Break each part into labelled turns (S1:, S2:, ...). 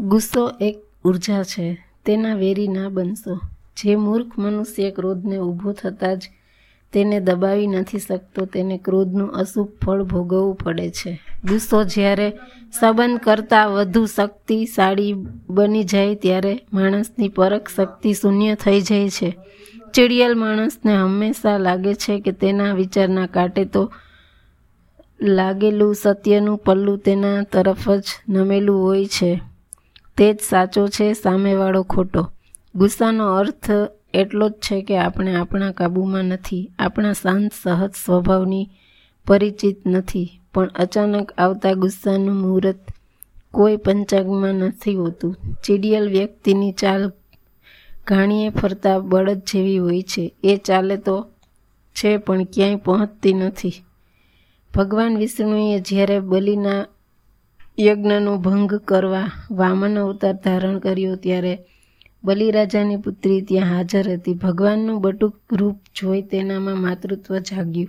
S1: ગુસ્સો એક ઊર્જા છે. તેના વેરી ના બનશો. જે મૂર્ખ મનુષ્ય ક્રોધને ઊભો થતાં જ તેને દબાવી નથી શકતો, તેને ક્રોધનું અશુભ ફળ ભોગવવું પડે છે. ગુસ્સો જ્યારે સંબંધ કરતાં વધુ શક્તિશાળી બની જાય, ત્યારે માણસની પરખ શક્તિ શૂન્ય થઈ જાય છે. ચીડિયલ માણસને હંમેશા લાગે છે કે તેના વિચારના કાંટે તો લાગેલું સત્યનું પલ્લું તેના તરફ જ નમેલું હોય છે. તે જ સાચો છે, સામેવાળો ખોટો. ગુસ્સાનો અર્થ એટલો જ છે કે આપણે આપણા કાબૂમાં નથી, આપણા શાંત, સહજ સ્વભાવની પરિચિત નથી, પણ અચાનક આવતા ગુસ્સાનું મુહૂર્ત કોઈ પંચાંગમાં નથી હોતું. ચીડિયલ વ્યક્તિની ચાલ ઘાણીએ ફરતા બળદ જેવી હોય છે. એ ચાલે તો છે, પણ ક્યાંય પહોંચતી નથી. ભગવાન વિષ્ણુએ જ્યારે બલિના યજ્ઞનો ભંગ કરવા વામન અવતાર ધારણ કર્યો ત્યારે બલિરાજાની પુત્રી ત્યાં હાજર હતી. ભગવાનનું બટુક રૂપ જોઈ તેનામાં માતૃત્વ જાગ્યું.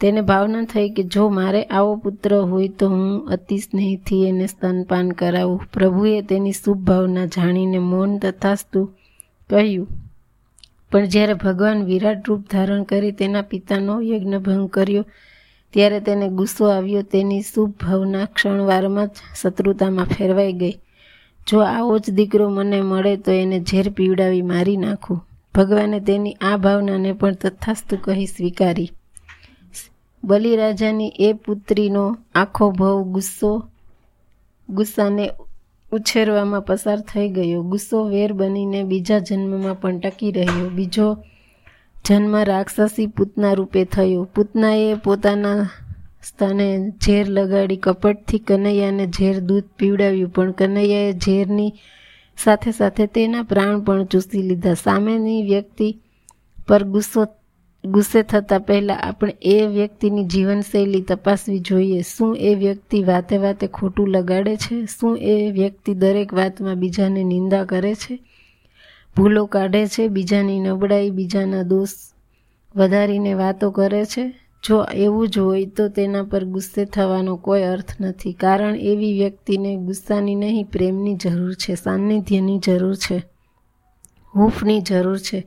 S1: તેને ભાવના થઈ કે જો મારે આવો પુત્ર હોય તો હું અતિ સ્નેહથી એને સ્તનપાન કરાવું. પ્રભુએ તેની શુભ ભાવના જાણીને મૌન તથાસ્તુ કહ્યું. પણ જ્યારે ભગવાન વિરાટ રૂપ ધારણ કરી તેના પિતાનો યજ્ઞભંગ કર્યો ત્યારે તેને ગુસ્સો આવ્યો. તેની શુભ ભાવના ક્ષણવારમાં જ શત્રુતામાં ફેરવાઈ ગઈ. જો આવો જ દીકરો મને મળે તો એને ઝેર પીવડાવી મારી નાખું. ભગવાને તેની આ ભાવનાને પણ તથાસ્તુ કહી સ્વીકારી. બલિરાજાની એ પુત્રીનો આખો ભવ ગુસ્સો, ગુસ્સાને ઉછેરવામાં પસાર થઈ ગયો. ગુસ્સો વેર બનીને બીજા જન્મમાં પણ ટકી રહ્યો. બીજો જન્મ રાક્ષસી પૂતના રૂપે થયો. પૂતનાએ પોતાના સ્થાને ઝેર લગાડી કપટથી કનૈયાને ઝેર દૂધ પીવડાવ્યું, પણ કનૈયાએ ઝેરની સાથે સાથે તેના પ્રાણ પણ ચૂસી લીધા. સામેની વ્યક્તિ પર ગુસ્સો, ગુસ્સે થતાં પહેલાં આપણે એ વ્યક્તિની જીવનશૈલી તપાસવી જોઈએ. શું એ વ્યક્તિ વાતે વાતે ખોટું લગાડે છે? શું એ વ્યક્તિ દરેક વાતમાં બીજાને નિંદા કરે છે? ભૂલો કાઢે છે, બીજાની નબળાઈ, બીજાના દોષ વધારીને વાતો કરે છે. જો એવું જ હોય તો તેના પર ગુસ્સે થવાનો કોઈ અર્થ નથી. કારણ એવી વ્યક્તિને ગુસ્સાની નહીં, પ્રેમની જરૂર છે, સાનિધ્યની જરૂર છે, હૂંફની જરૂર છે.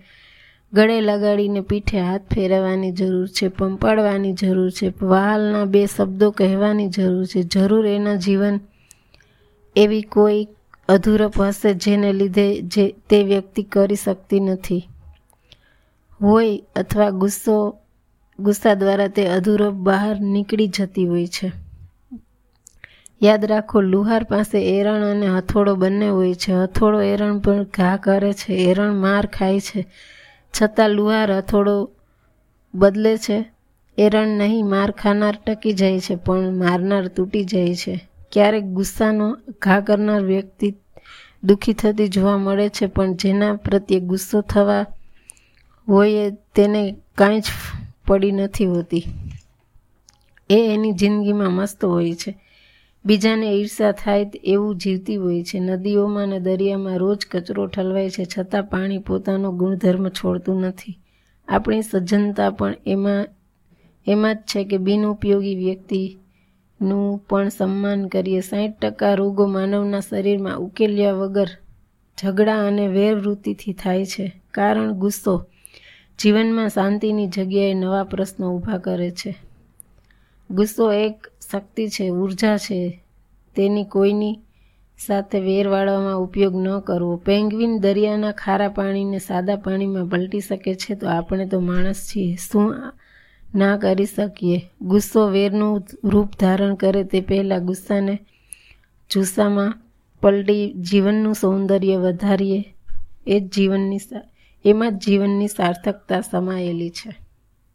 S1: ગળે લગાડીને પીઠે હાથ ફેરવવાની જરૂર છે પંપાડવાની જરૂર છે, વહાલના બે શબ્દો કહેવાની જરૂર છે. જરૂર એના જીવન એવી કોઈ અધૂરપ હશે જેને લીધે જે તે વ્યક્તિ કરી શકતી નથી. હોય અથવા ગુસ્સો, ગુસ્સા દ્વારા તે અધૂરપ બહાર નીકળી જતી હોય છે. યાદ રાખો, લુહાર પાસે એરણ અને હથોડો બંને હોય છે. હથોડો એરણ પણ ઘા કરે છે. એરણ માર ખાય છે. છતાં લુહાર હથોડો બદલે છે. એરણ નહીં, માર ખાનાર ટકી જાય છે, પણ મારનાર તૂટી જાય છે. ક્યારેક ગુસ્સાનો ઘા કરનાર વ્યક્તિ દુઃખી થતી જોવા મળે છે, પણ જેના પ્રત્યે ગુસ્સો થવા હોય તેને કાંઈ જ પડી નથી હોતી. એ એની જિંદગીમાં મસ્ત હોય છે. બીજાને ઈર્ષા થાય એવું જીવતી હોય છે. નદીઓમાં અને દરિયામાં રોજ કચરો ઠલવાય છે, છતાં પાણી પોતાનો ગુણધર્મ છોડતું નથી. આપણી સજ્જનતા પણ એમાં એમાં જ છે કે બિનઉપયોગી વ્યક્તિનું પણ સન્માન કરીએ. સાઠ ટકા રોગો માનવના શરીરમાં ઉકેલ્યા વગર ઝઘડા અને વેરવૃત્તિથી થાય છે. કારણ ગુસ્સો જીવનમાં શાંતિની જગ્યાએ નવા પ્રશ્નો ઊભા કરે છે. ગુસ્સો એક શક્તિ છે, ઊર્જા છે. તેની કોઈની સાથે વેરવાળવામાં ઉપયોગ ન કરવો. પેંગ્વિન દરિયાના ખારા પાણીને સાદા પાણીમાં પલટી શકે છે તો આપણે તો માણસ છીએ. શું ના કરી શકીએ. ગુસ્સો વેરનું રૂપ ધારણ કરે તે પહેલાં ગુસ્સાને જુસ્સામાં પલટી જીવનનું સૌંદર્ય વધારીએ. એ જ જીવનની એમાં જ જીવનની સાર્થકતા સમાયેલી છે.